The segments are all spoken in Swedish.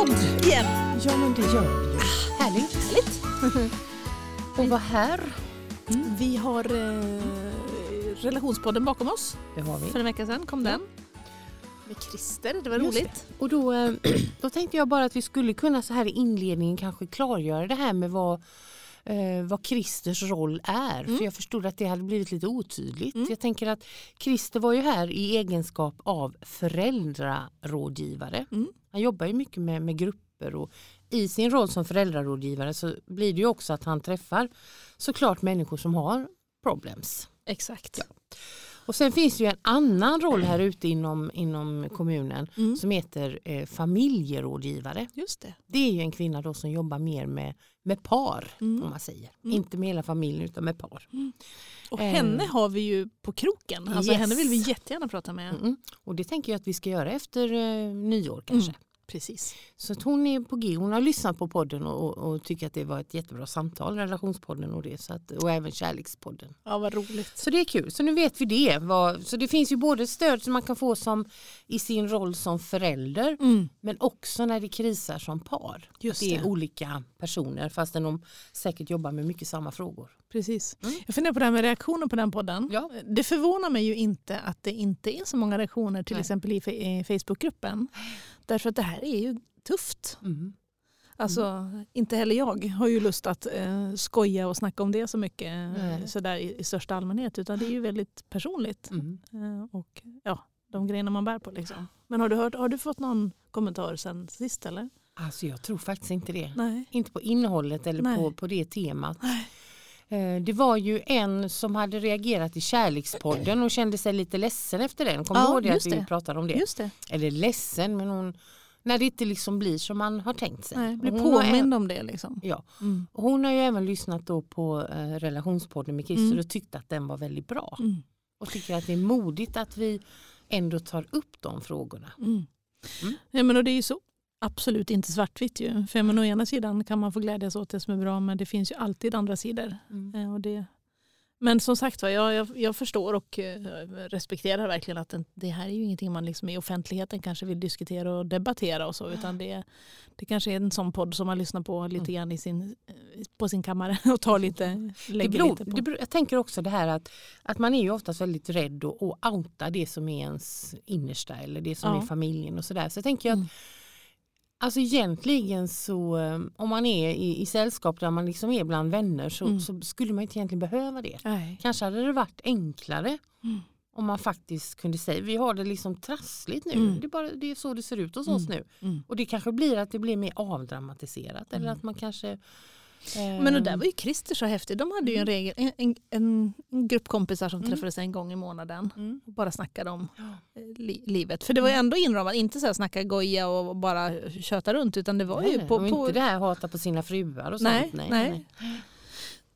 podd igen. Ja men det gör vi ju. Härligt. Härligt. Och vara här. Vi har eh, relationspodden bakom oss. Det har vi. För en vecka sedan kom Ja. den. Med Christer, det var Just roligt. Och då, eh, då tänkte jag bara att vi skulle kunna så här i inledningen kanske klargöra det här med vad, eh, vad Christers roll är. Mm. För jag förstod att det hade blivit lite otydligt. Mm. Jag tänker att Christer var ju här i egenskap av föräldrarådgivare. Mm. Han jobbar ju mycket med, med grupper och i sin roll som föräldrarådgivare så blir det ju också att han träffar såklart människor som har problems. Exakt. Ja. Och sen finns det ju en annan roll här ute inom, inom kommunen Mm. som heter eh, familjerådgivare. Just det. Det är ju en kvinna då som jobbar mer med, med par Mm. om man säger. Mm. Inte med hela familjen utan med par. Och Eh. henne har vi ju på kroken. Alltså Yes. henne vill vi jättegärna prata med. Mm. Och det tänker jag att vi ska göra efter eh, nyår kanske. Precis. Så att hon är på G. Hon har lyssnat på podden och, och, tycker att det var ett jättebra samtal, relationspodden och det. Så att, och även kärlekspodden. Ja, vad roligt. Så det är kul. Så nu vet vi det. Så det finns ju både stöd som man kan få som i sin roll som förälder Mm. men också när det krisar som par. Just det är det. olika personer fastän de säkert jobbar med mycket samma frågor. Precis. Mm. Jag funderar på det här med reaktioner på den podden. Ja. Det förvånar mig ju inte att det inte är så många reaktioner till Nej. exempel i Facebookgruppen. Därför att det här är ju tufft. Mm. Alltså, Inte heller jag har ju lust att eh, skoja och snacka om det så mycket Nej. sådär i, i största allmänhet. Utan det är ju väldigt personligt. Mm. Eh, och ja, de grejerna man bär på. Liksom. Men har du, hört, har du fått någon kommentar sen sist eller? Alltså jag tror faktiskt inte det. Nej. Inte på innehållet eller Nej. på, på det temat. Nej. Eh, Det var ju en som hade reagerat i Kärlekspodden och kände sig lite ledsen efter den. Kommer Ja, du ihåg det att vi det. pratade om det? Det. Eller ledsen men hon, när det inte liksom blir som man har tänkt sig. Nej, bli Och hon har påmind om det. Liksom. Ja, Mm. hon har ju även lyssnat då på eh, relationspodden med Christer Mm. och tyckte att den var väldigt bra. Mm. Och tycker att det är modigt att vi ändå tar upp de frågorna. Mm. Mm. Ja, men och det är så absolut inte svartvitt. Ju. För men å ena sidan kan man få glädjas åt det som är bra men det finns ju alltid andra sidor. Eh, Och det, men som sagt var, jag, jag, jag förstår och eh, respekterar verkligen att det här är ju ingenting man liksom i offentligheten kanske vill diskutera och debattera och så. Utan det, det kanske är en sån podd som man lyssnar på lite Mm. grann i sin, eh, på sin kammare och tar lite, Det lägger beror, lite på. beror, jag tänker också det här att, att man är ju oftast väldigt rädd att outa det som är ens innersta eller det som Ja. är familjen och sådär. Så jag tänker att Mm. Alltså egentligen så eh, om man är i, i sällskap där man liksom är bland vänner så, Mm. så skulle man inte egentligen behöva det. Nej. Kanske hade det varit enklare Mm. om man faktiskt kunde säga vi har det liksom trassligt nu. Mm. Det, är bara, det är så det ser ut hos Mm. oss nu. Mm. Och det kanske blir att det blir mer avdramatiserat eller Mm. att man kanske Men och där var ju Christer så häftig. De hade ju en, regel, en, en, en, grupp kompisar som Mm. träffades en gång i månaden. mm. och bara snackade om eh, li livet. För det var ju ändå inramat, inte så här snacka goja och bara köta runt utan det var ju Nej, på... och på inte det här hata på sina fruar och Nej, sånt. Nej, nej. nej.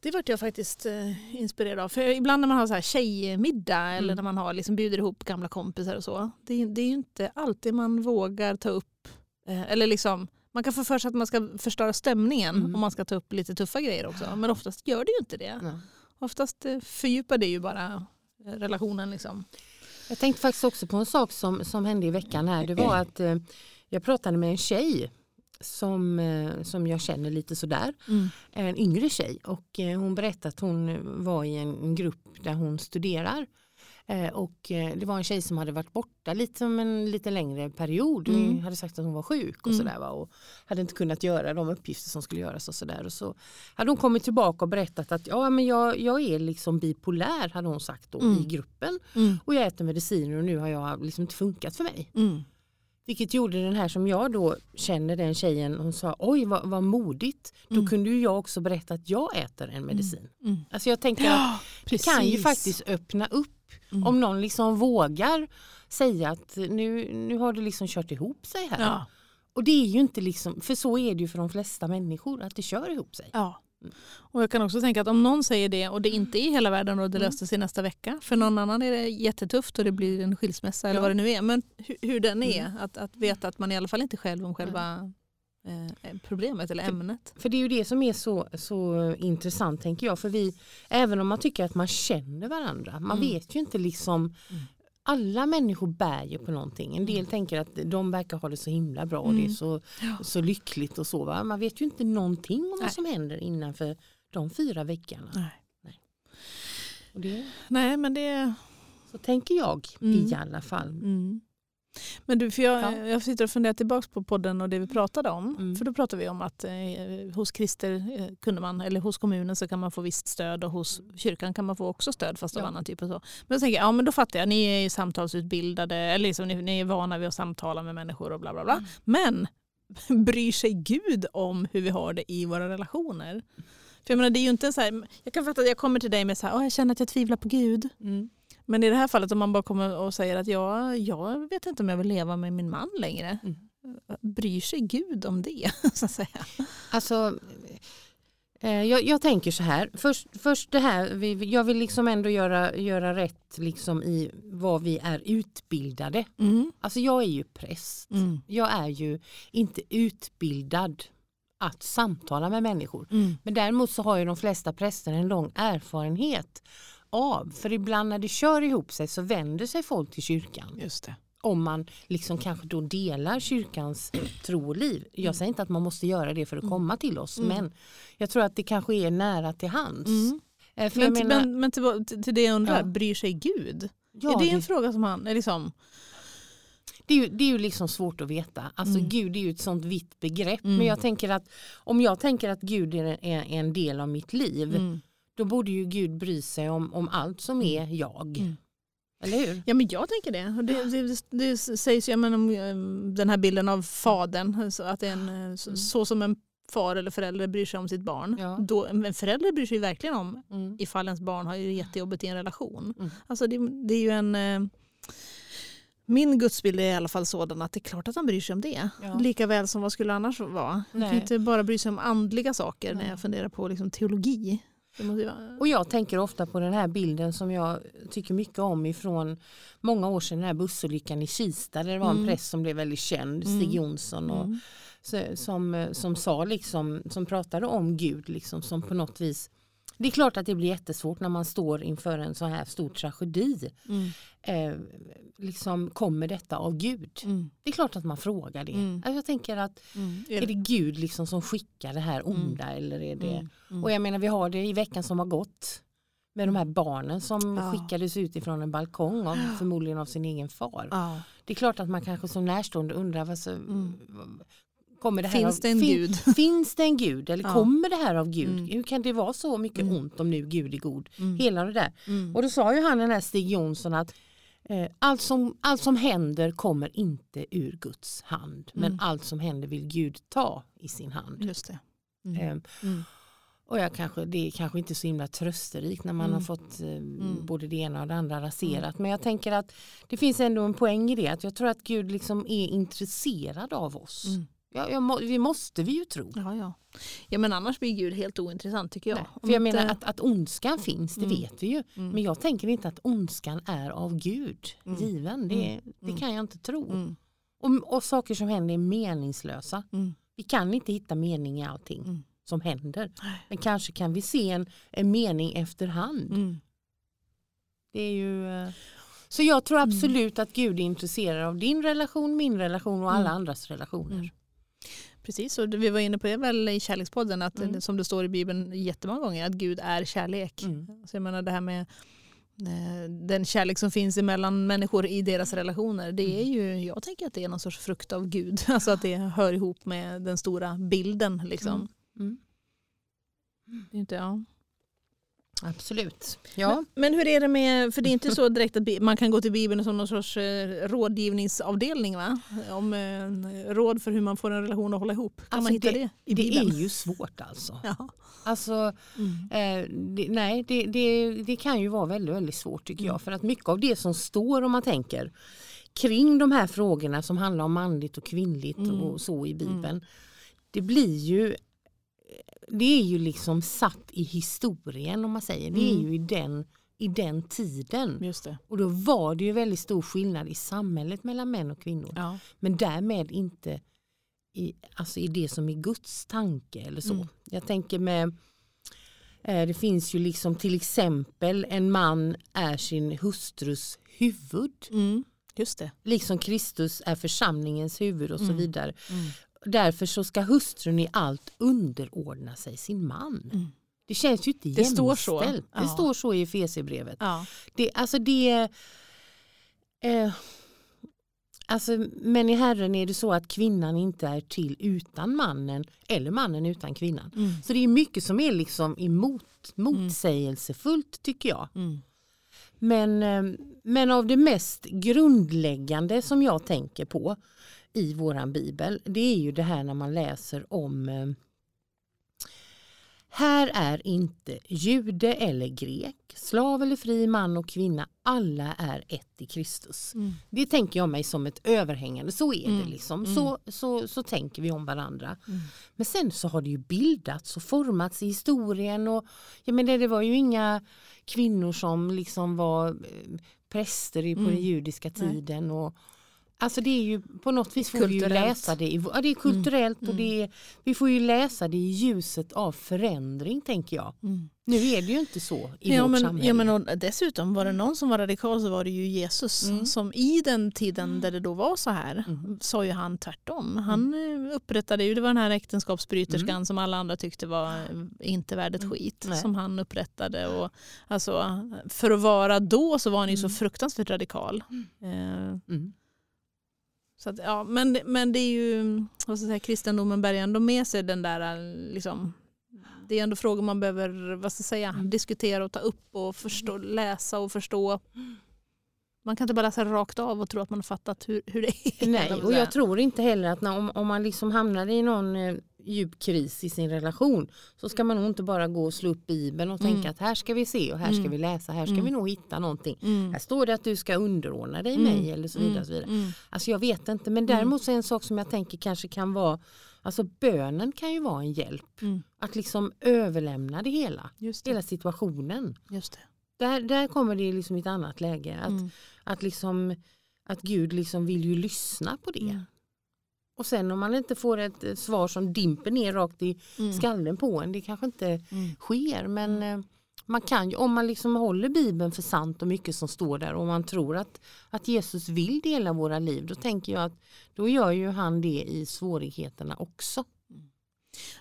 det vart jag faktiskt eh, inspirerad av. För ibland när man har så här tjejmiddag eller Mm. när man har liksom bjuder ihop gamla kompisar och så. Det, är- det är ju inte alltid man vågar ta upp, eh, eller liksom man kan få för sig att man ska förstöra stämningen Mm. om man ska ta upp lite tuffa grejer också. Men oftast gör det ju inte det. Nej. Oftast eh, fördjupar det ju bara eh, relationen. Liksom. Jag tänkte faktiskt också på en sak som, som hände i veckan här. Det var att eh, jag pratade med en tjej som, eh, som jag känner lite sådär. En yngre tjej och eh, hon berättade att hon var i en, en grupp där hon studerar. Eh, och eh, det var en tjej som hade varit borta lite som en lite längre period. Mm. Hon hade sagt att hon var sjuk och Mm. sådär och hade inte kunnat göra de uppgifter som skulle göras och sådär. Och så hade hon kommit tillbaka och berättat att ja, men jag, jag är liksom bipolär hade hon sagt då Mm. i gruppen. Mm. Och jag äter mediciner och nu har jag liksom inte funkat för mig. Mm. Vilket gjorde den här som jag då känner den tjejen, hon sa oj vad, vad modigt. Då Mm. kunde ju jag också berätta att jag äter en medicin. Mm. Alltså jag tänker att Ja, det kan ju faktiskt öppna upp Mm. om någon liksom vågar säga att nu, nu har det liksom kört ihop sig här. Ja, Och det är ju inte liksom, för så är det ju för de flesta människor att det kör ihop sig. ja. Och jag kan också tänka att om någon säger det och det inte är hela världen och det Mm. löste sig nästa vecka. För någon annan är det jättetufft och det blir en skilsmässa eller Ja. vad det nu är. Men hur, hur den är, Mm. att, att veta att man i alla fall inte är själv om själva problemet eller För- ämnet. För det är ju det som är så, så intressant tänker jag. För vi, även om man tycker att man känner varandra, man Mm. vet ju inte liksom Mm. alla människor bär ju på någonting. En del mm. tänker att de verkar ha det så himla bra och mm. det är mm. så, så lyckligt och så. Va? Man vet ju inte någonting om Nej. vad som händer innanför de fyra veckorna. Nej, Nej. Det, Nej men det... Så tänker jag mm. i alla fall. Mm. Men du, för jag, ja. jag sitter och funderar tillbaka på podden och det vi pratade om. Mm. För då pratade vi om att eh, hos Krister eh, kunde man, eller hos kommunen så kan man få visst stöd och hos kyrkan kan man få också stöd fast av ja. annan typ och så. Men då tänker jag, ja men då fattar jag, ni är samtalsutbildade, eller liksom, ni, ni är vana vid att samtala med människor och bla bla bla. Mm. Men bryr sig Gud om hur vi har det i våra relationer? För jag menar, det är ju inte så här, jag kan fatta att jag kommer till dig med så här, jag känner att jag tvivlar på Gud. Mm. Men i det här fallet om man bara kommer och säger att jag, jag vet inte om jag vill leva med min man längre. Mm. Bryr sig Gud om det? så att säga? Alltså, eh, jag, jag, tänker så här. Först, först det här, jag vill liksom ändå göra, göra rätt liksom i vad vi är utbildade. Mm. Alltså jag är ju präst. Mm. Jag är ju inte utbildad att samtala med människor. Mm. Men däremot så har ju de flesta präster en lång erfarenhet av. För ibland när det kör ihop sig så vänder sig folk till kyrkan. Just det. Om man liksom kanske då delar kyrkans tro och liv. Jag mm. säger inte att man måste göra det för att mm. komma till oss mm. men jag tror att det kanske är nära till hands. Mm. Eh, men, menar, men, men till, till det jag undrar, ja. bryr sig Gud? Ja, är det en fråga som han är liksom det är, ju, det är ju liksom svårt att veta. Alltså mm. Gud är ju ett sånt vitt begrepp. Mm. Men jag tänker att om jag tänker att Gud är en, är en del av mitt liv mm då borde ju Gud bry sig om, om allt som mm. är jag. Mm. Eller hur? Ja men jag tänker det. Det, det, det sägs ju om eh, den här bilden av fadern. att det är en, eh, så, mm. så, som en far eller förälder bryr sig om sitt barn. Ja. Då, en förälder bryr sig verkligen om mm. ifall ens barn har jättejobbigt i en relation. Mm. Alltså det, det, är ju en... Min gudsbild är i alla fall sådan att det är klart att han bryr sig om det. Ja. Lika väl som vad skulle annars vara. Han kan inte bara bry sig om andliga saker Nej. när jag funderar på liksom teologi. Och jag tänker ofta på den här bilden som jag tycker mycket om ifrån många år sedan den här bussolyckan i Kista där det var en mm. präst som blev väldigt känd, Stig mm. Jonsson. Och, mm. som, som sa liksom, som pratade om Gud liksom, som på något vis det är klart att det blir jättesvårt när man står inför en så här stor tragedi. Mm. Eh, liksom, kommer detta av Gud? Mm. Det är klart att man frågar det. Mm. Alltså, jag tänker att mm. är det Gud liksom som skickar det här mm. onda eller är det mm. Och jag menar vi har det i veckan som har gått med de här barnen som ja. skickades ut ifrån en balkong av, förmodligen av sin egen far. Ja. Det är klart att man kanske som närstående undrar vad, så, Kommer det här finns av, det en fin, gud? Finns det en gud eller ja. kommer det här av Gud? Mm. Hur kan det vara så mycket mm. ont om nu Gud är god? Mm. Hela det där. Mm. Och då sa ju han den här Stig Jonsson att eh, allt, som, allt som händer kommer inte ur Guds hand men mm. allt som händer vill Gud ta i sin hand. Just det. Eh, och jag kanske, det är kanske inte så himla trösterikt när man har fått eh, både det ena och det andra raserat. Men jag tänker att det finns ändå en poäng i det. Att jag tror att Gud liksom är intresserad av oss. Ja, jag vi måste vi ju tro. Ja, ja. ja men annars blir Gud helt ointressant tycker jag. Nej, för jag menar att, att ondskan finns, det mm. vet vi ju. Mm. Men jag tänker inte att ondskan är av Gud mm. given. Det, mm. det mm. kan jag inte tro. Mm. Och, och, saker som händer är meningslösa. Vi kan inte hitta mening i allting som händer. Men kanske kan vi se en, en mening efterhand. Det är ju... Eh, så jag tror absolut att Gud är intresserad av din relation, min relation och alla andras relationer. Precis, och vi var inne på det väl i kärlekspodden, att mm. som det står i Bibeln jättemånga gånger, att Gud är kärlek. Mm. Så jag menar det här med eh, den kärlek som finns mellan människor i deras relationer, det är mm. ju, jag tänker att det är någon sorts frukt av Gud. Alltså att det hör ihop med den stora bilden. Liksom. Mm. mm. Det är inte, ja. Absolut. Ja. Men, men, hur är det med, för det är inte så direkt att man kan gå till Bibeln som någon sorts eh, rådgivningsavdelning va? Om eh, råd för hur man får en relation att hålla ihop. Kan alltså man hitta det, det i Bibeln? Det är ju svårt alltså. Ja. Alltså, mm. eh, det, nej det, det, det, kan ju vara väldigt, väldigt svårt tycker mm. jag. För att mycket av det som står om man tänker kring de här frågorna som handlar om manligt och kvinnligt mm. och så i Bibeln. Mm. Det blir ju det är ju liksom satt i historien om man säger. Det är mm. ju i den, i den tiden. Och då var det ju väldigt stor skillnad i samhället mellan män och kvinnor. Ja. Men därmed inte i, alltså i det som är Guds tanke eller så. Mm. Jag tänker med Eh, det finns ju liksom till exempel en man är sin hustrus huvud. Mm. Just det. Liksom Kristus är församlingens huvud och så Mm. vidare. Mm. Därför så ska hustrun i allt underordna sig sin man. Mm. Det känns ju inte Det står så. jämställt. Det Ja. står så i Efesierbrevet. Ja. Det, alltså det, eh, alltså, men i Herren är det så att kvinnan inte är till utan mannen eller mannen utan kvinnan. Mm. Så det är mycket som är liksom emot, motsägelsefullt tycker jag. Mm. Men, eh, men av det mest grundläggande som jag tänker på i våran bibel det är ju det här när man läser om eh, här är inte jude eller grek, slav eller fri, man och kvinna. Alla är ett i Kristus. Mm. Det tänker jag mig som ett överhängande. Så är det Mm. liksom. Mm. Så, så, så tänker vi om varandra. Mm. Men sen så har det ju bildats och formats i historien. Och, jag menar, det var ju inga kvinnor som liksom var eh, präster i- på Mm. den judiska Nej. tiden. Och, alltså det är ju på något vis får vi ju kulturellt. läsa det. I, ja, det är kulturellt och Mm. det är, vi får ju läsa det i ljuset av förändring tänker jag. Mm. Nu är det ju inte så i Ja vårt men, samhälle. ja men och dessutom var det någon som var radikal så var det ju Jesus Mm. som i den tiden där det då var så här Mm. sa ju han tvärtom. Han eh, upprättade ju, det var den här äktenskapsbryterskan Mm. som alla andra tyckte var eh, inte värd ett Mm. skit som han upprättade. Och, alltså, för att vara då så var han ju så Mm. fruktansvärt radikal. Eh, Mm. Så att, ja, men, men det är ju, vad ska jag säga, kristendomen bär ändå med sig den där liksom, det är ändå frågor man behöver vad ska jag säga, Mm. diskutera och ta upp och förstå, läsa och förstå. Man kan inte bara läsa rakt av och tro att man har fattat hur, hur det är. Nej, och jag tror inte heller att när, om, om man liksom hamnar i någon eh, djup kris i sin relation så ska man nog inte bara gå och slå upp bibeln och Mm. tänka att här ska vi se och här ska Mm. vi läsa, här ska Mm. vi nog hitta någonting. Mm. Här står det att du ska underordna dig Mm. mig eller så vidare. Så vidare. Alltså jag vet inte men däremot så är en sak som jag tänker kanske kan vara Alltså bönen kan ju vara en hjälp. Att liksom överlämna det hela. Just det. Hela situationen. Just det. Där, där kommer det liksom i ett annat läge. Att. Att, liksom, att Gud liksom vill ju lyssna på det. Mm. Och sen om man inte får ett eh, svar som dimper ner rakt i Mm. skallen på en, det kanske inte Mm. sker. Men eh, man kan ju, om man liksom håller Bibeln för sant och mycket som står där och man tror att, att Jesus vill dela våra liv, då tänker jag att då gör ju han det i svårigheterna också.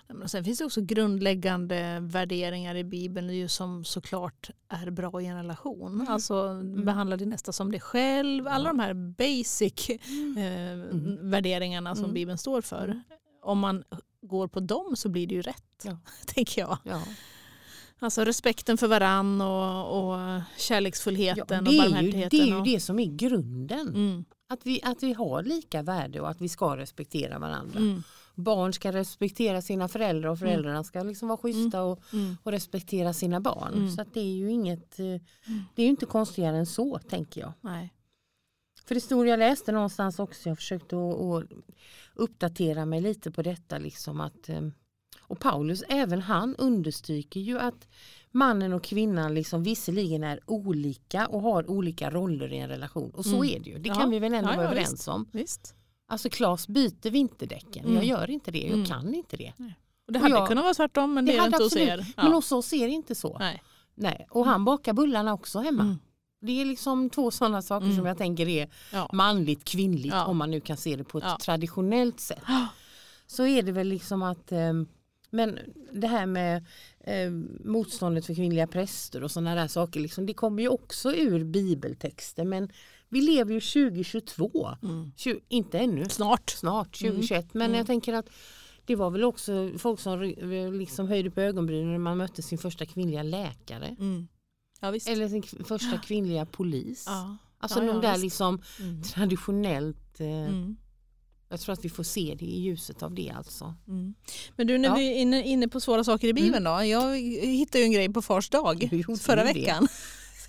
Ja, men sen finns det också grundläggande värderingar i Bibeln ju som såklart är bra i en relation. Alltså behandla din nästa som dig själv. Alla de här basic eh, värderingarna som Mm. Bibeln står för. Om man går på dem så blir det ju rätt, Ja. tänker jag. Ja. Alltså respekten för varann och, och kärleksfullheten det, och barmhärtigheten. det är ju och, det som är grunden. Mm, Att, vi, att vi har lika värde och att vi ska respektera varandra. Mm, Barn ska respektera sina föräldrar och föräldrarna ska liksom vara schyssta och, mm, och respektera sina barn. Mm. Så att det är ju inget, eh, det är ju inte konstigare än så tänker jag. nej. För det stod, jag läste någonstans också, jag försökte att, att uppdatera mig lite på detta. Liksom att, eh, och Paulus, även han understryker ju att mannen och kvinnan liksom visserligen är olika och har olika roller i en relation. Och så Mm. är det ju, det Ja. kan vi väl ändå Ja, vara ja, överens visst. om. Visst. Alltså Klas byter vinterdäcken, Mm. jag gör inte det, jag Mm. kan inte det. Och det Och hade jag- kunnat vara tvärtom men det, Det är inte hos er. Ja. Men hos oss är det inte så. nej. Nej. Och han bakar bullarna också hemma. Mm. Det är liksom två sådana saker Mm. som jag tänker är Ja. manligt kvinnligt Ja. om man nu kan se det på ett traditionellt sätt. Så är det väl liksom att eh, men det här med eh, motståndet för kvinnliga präster och sådana där saker liksom, det kommer ju också ur bibeltexter men vi lever ju 2022, Mm. Tju- inte ännu, Snart. snart 2021 men Mm. jag tänker att det var väl också folk som liksom höjde på ögonbrynen när man mötte sin första kvinnliga läkare. Mm. Ja visst. Eller sin första kvinnliga polis. ja. Alltså Ja, de där visst. liksom Mm. traditionellt. Eh, Mm. Jag tror att vi får se det i ljuset av det alltså. Mm. Men du när Ja. vi är inne, inne på svåra saker i Bibeln då. Jag hittade ju en grej på fars dag förra veckan.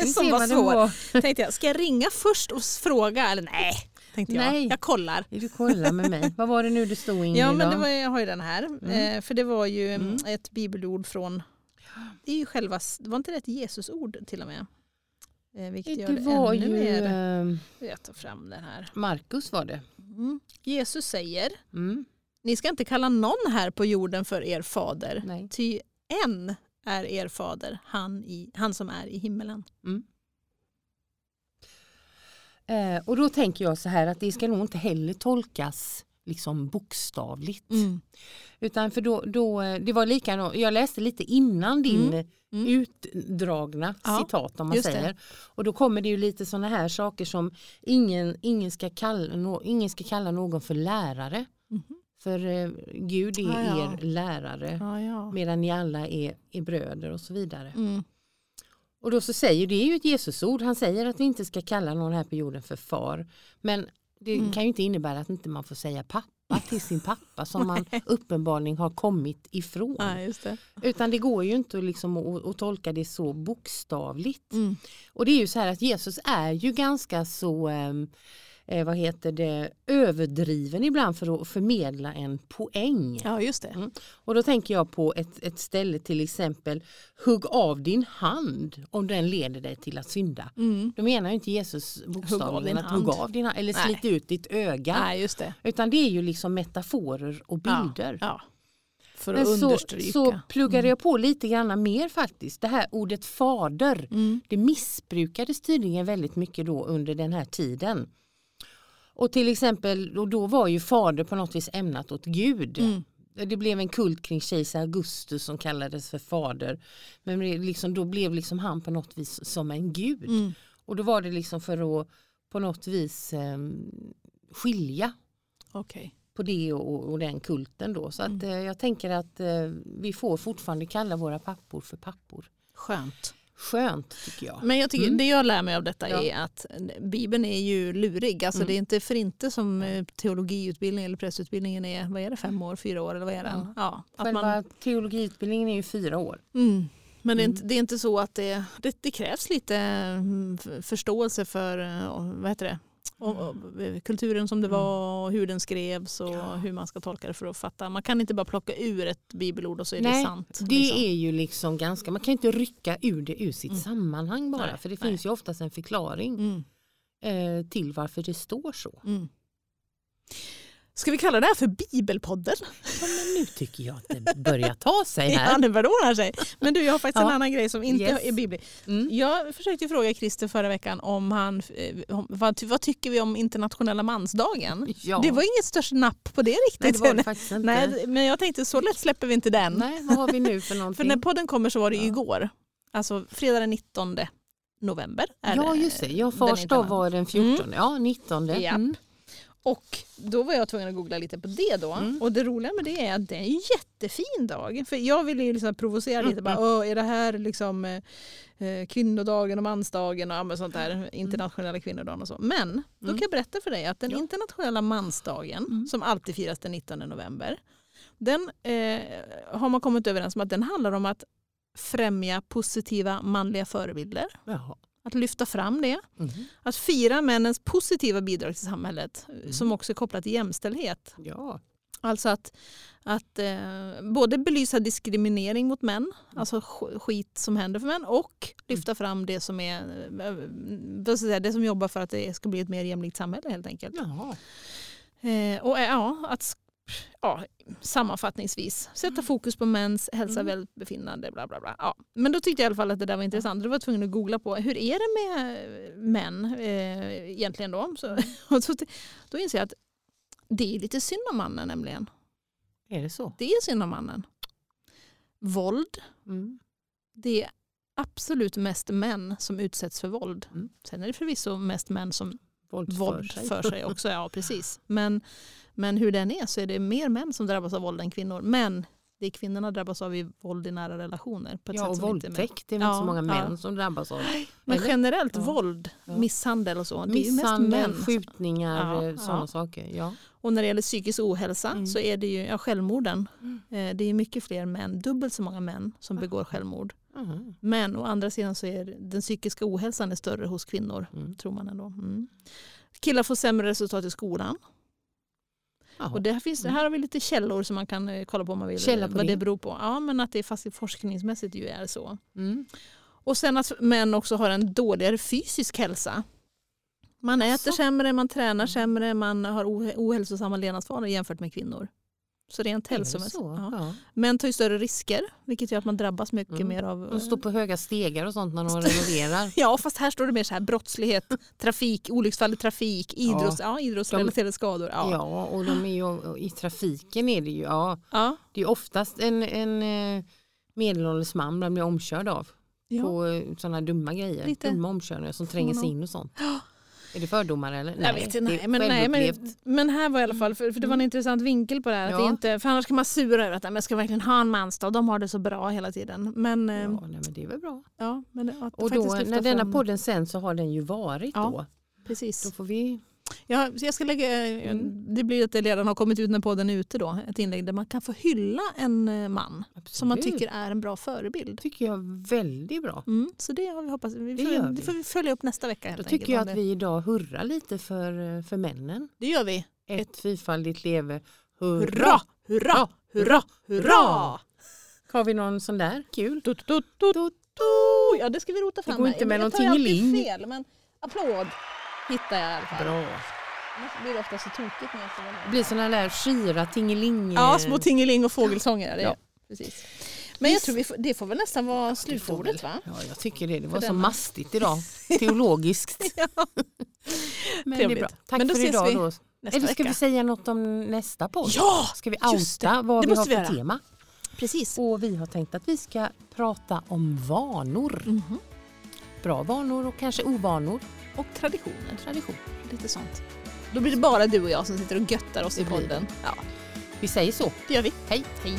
Som se var det svår. Tänkte jag, ska jag ringa först och fråga? Eller nej, tänkte jag. Nej. Jag kollar. Du kollar med mig. vad var det nu det stod Ingrid? Ja men då? det var, jag har ju den här. Mm. Eh, för det var ju Mm. ett bibelord från, det är ju själva, det var inte det ett Jesusord till och med? Eh, vilket gör det det var ännu ju mer. eh, Jag tar fram den här. Markus var det. Mm. Jesus säger, Mm. ni ska inte kalla någon här på jorden för er fader. Nej. Ty en är er fader, han, i, han som är i himmelen. Mm. Eh, och då tänker jag så här att det ska nog inte heller tolkas liksom bokstavligt. Mm. Utan för då, då, eh, det var likadant, jag läste lite innan din Mm. Mm. utdragna Ja, citat om man just det. säger. Och då kommer det ju lite sådana här saker som ingen, ingen, ska kalla, ingen ska kalla någon för lärare. För eh, Gud är Ah, ja. er lärare Ja, ja. medan ni alla är, är bröder och så vidare. Mm. Och då så säger, det är ju ett Jesusord, han säger att vi inte ska kalla någon här på jorden för far. Men det Mm. kan ju inte innebära att inte man får säga pappa till sin pappa som man uppenbarligen har kommit ifrån. Just det. Utan det går ju inte liksom att, att tolka det så bokstavligt. Mm. Och det är ju så här att Jesus är ju ganska så ehm, eh, vad heter det, överdriven ibland för att förmedla en poäng. Ja, just det. Mm. Och då tänker jag på ett, ett ställe till exempel, hugg av din hand om den leder dig till att synda. Mm. Då menar ju inte Jesus bokstavligen att hugga av din hand eller Nej. slit ut ditt öga. Nej, just det. Utan det är ju liksom metaforer och bilder. Ja. För Men att så, understryka. så pluggade jag på lite grann mer faktiskt. Det här ordet fader, Mm. det missbrukades tydligen väldigt mycket då under den här tiden. Och till exempel, och då var ju fader på något vis ämnat åt Gud. Mm. Det blev en kult kring kejsar Augustus som kallades för fader. Men liksom, då blev liksom han på något vis som en gud. Mm. Och då var det liksom för att på något vis eh, skilja Okej. på det och, och den kulten då. Så att, eh, jag tänker att eh, vi får fortfarande kalla våra pappor för pappor. Skönt. Skönt tycker jag. Men jag tycker, Mm. det jag lär mig av detta Ja. är att Bibeln är ju lurig. Alltså Mm. Det är inte för inte som eh, teologiutbildningen eller prästutbildningen är, vad är det, fem år, fyra år eller vad är den? Ja. Ja. att Själva man, teologiutbildningen är ju fyra år. mm. Men det är, Mm. inte, det är inte så att det, det, det krävs lite mm, förståelse för eh, vad heter det? Och, och, eh, kulturen som det Mm. var och hur den skrevs och Ja. hur man ska tolka det för att fatta. Man kan inte bara plocka ur ett bibelord och så är Nej, det sant. Det liksom. är ju liksom ganska, man kan inte rycka ur det ur sitt Mm. sammanhang bara. Nej, för det nej. finns ju oftast en förklaring Mm. eh, till varför det står så. Mm. Ska vi kalla det här för Bibelpodden? Ja, nu tycker jag att det börjar ta sig Ja, här. börjar det ordna sig. Men du, jag har faktiskt en Ja. annan grej som inte Yes. är bibli. Mm. Jag försökte fråga Christer förra veckan om han, eh, vad, vad tycker vi om internationella mansdagen? Ja. Det var inget störst napp på det Nej, riktigt. det var det faktiskt inte. Nej, men jag tänkte så lätt släpper vi inte den. Nej, vad har vi nu för någonting? För när podden kommer så var det Ja. igår. Alltså fredag den 19 november. Ja just det, ja, interna- var den 14, ja 19. Japp. Mm. Och då var jag tvungen att googla lite på det då. Mm. Och det roliga med det är att det är en jättefin dag. För jag ville ju liksom provocera lite. Mm, Bara, Åh, är det här liksom eh, eh, kvinnodagen och mansdagen och sånt där, internationella kvinnodagen och så. Men då Mm. kan jag berätta för dig att den internationella mansdagen Mm. som alltid firas den 19 november. Den eh, har man kommit överens om att den handlar om att främja positiva manliga förebilder. Jaha. Att lyfta fram det. Mm. Att fira männens positiva bidrag till samhället Mm. som också är kopplat till jämställdhet. Ja. Alltså att, att eh, både belysa diskriminering mot män, Mm. alltså sk- skit som händer för män och lyfta fram det som, är, eh, jag säga, det som jobbar för att det ska bli ett mer jämlikt samhälle helt enkelt. Jaha. Eh, och eh, ja, att ja, sammanfattningsvis sätta Mm. fokus på mäns hälsa, Mm. välbefinnande. Bla, bla, bla. Ja. Men då tyckte jag i alla fall att det där var intressant. Då var jag tvungen att googla på hur är det med män eh, egentligen då? Så, Mm. och så, då inser jag att det är lite synd om mannen nämligen. Är det så? Det är synd om mannen. Våld, Mm. det är absolut mest män som utsätts för våld. Mm. Sen är det förvisso mest män som Våld, våld för sig också. Ja, precis. Men, men hur den är så är det mer män som drabbas av våld än kvinnor. Men det kvinnorna drabbas av är våld i nära relationer. På ett Ja, sätt och inte våldtäkt, det är väl inte Ja, så många män ja. som drabbas av. Men Eller? generellt våld, misshandel och så. Misshandel, skjutningar, eh, sådana saker. Ja. Och när det gäller psykisk ohälsa Mm. så är det ju ja, självmorden. Mm. Eh, Det är mycket fler män, dubbelt så många män som begår självmord. Mhm. Men å andra sidan så är den psykiska ohälsan är större hos kvinnor. Mm. Tror man ändå. Mm. Killar får sämre resultat i skolan. Och det här, finns, här har vi lite källor som man kan eh, kolla på om man vill. Källa på vad det. det. beror på. Ja, men att det fast forskningsmässigt ju är så. Mm. Och sen att män också har en dåligare fysisk hälsa. Man äter Asså? sämre, man tränar sämre, man har oh- ohälsosamma levnadsvanor jämfört med kvinnor. Så rent hälsomässigt. Ja. Ja. Män tar ju större risker vilket gör att man drabbas mycket Mm. mer av... De står på höga stegar och sånt när de renoverar. Ja fast här står det mer så här brottslighet, trafik, olycksfall i trafik, idrotts, ja. idrottsrelaterade skador. Ja. Ja. och de är ju, i trafiken är det ju, ja, Ja. det är oftast en, en eh, medelålders man man blir omkörd av Ja. på sådana dumma grejer, Lite. dumma omkörningar som tränger sig in och sånt. Är det fördomar eller? Jag vet inte, nej, men, nej, men, men här var i alla fall, för, för det var en intressant vinkel på det här. Att det inte, för annars kan man sura över att nej, jag ska verkligen ha en mansdag, de har det så bra hela tiden. Men, ja. Ja, nej, men det är väl bra. ja, men Och då, när denna fram- podden sen så har den ju varit Ja. då. Precis. Då får vi, Ja, jag ska lägga, eh, Mm. Det blir att det redan har kommit ut när podden är ute då. Ett inlägg där man kan få hylla en eh, man som man Absolut. tycker är en bra förebild. tycker jag är väldigt bra. Mm, så det har vi hoppas. Vi Det får, det vi. får vi följa upp nästa vecka. Helt Då tycker enkelt, jag att det. vi idag hurrar lite för, för männen. Det gör vi. Ett fyrfaldigt leve. Hurra! Hurra, hurra, hurra! Har vi någon sån där kul? Du, du, du. Ja, det ska vi rota fram. går här. inte med Jag någon tar ju alltid tingeling. fel, men applåd hittar jag i alla fall. Bra. Annars blir det ofta så tokigt när jag vara med. Det blir såna där skira tingeling. Ja, små tingeling och fågelsånger. Ja. Precis. Men jag tror vi får, det får väl nästan vara slutordet va? Ja, jag tycker det. Det var så mastigt idag. Teologiskt. Ja. Men Trevligt. det är bra. Tack Men då för ses idag vi då. Nästa Eller ska vecka. vi säga något om nästa podd? Ja! Ska vi outa vad Det vi har för vi tema? Precis. Och vi har tänkt att vi ska prata om vanor. Mhm. Bra vanor och kanske ovanor. Och traditioner. Tradition. Lite sånt. Då blir det bara du och jag som sitter och göttar oss Det i podden. Ja, Vi säger så. det gör vi. Hej! Hej.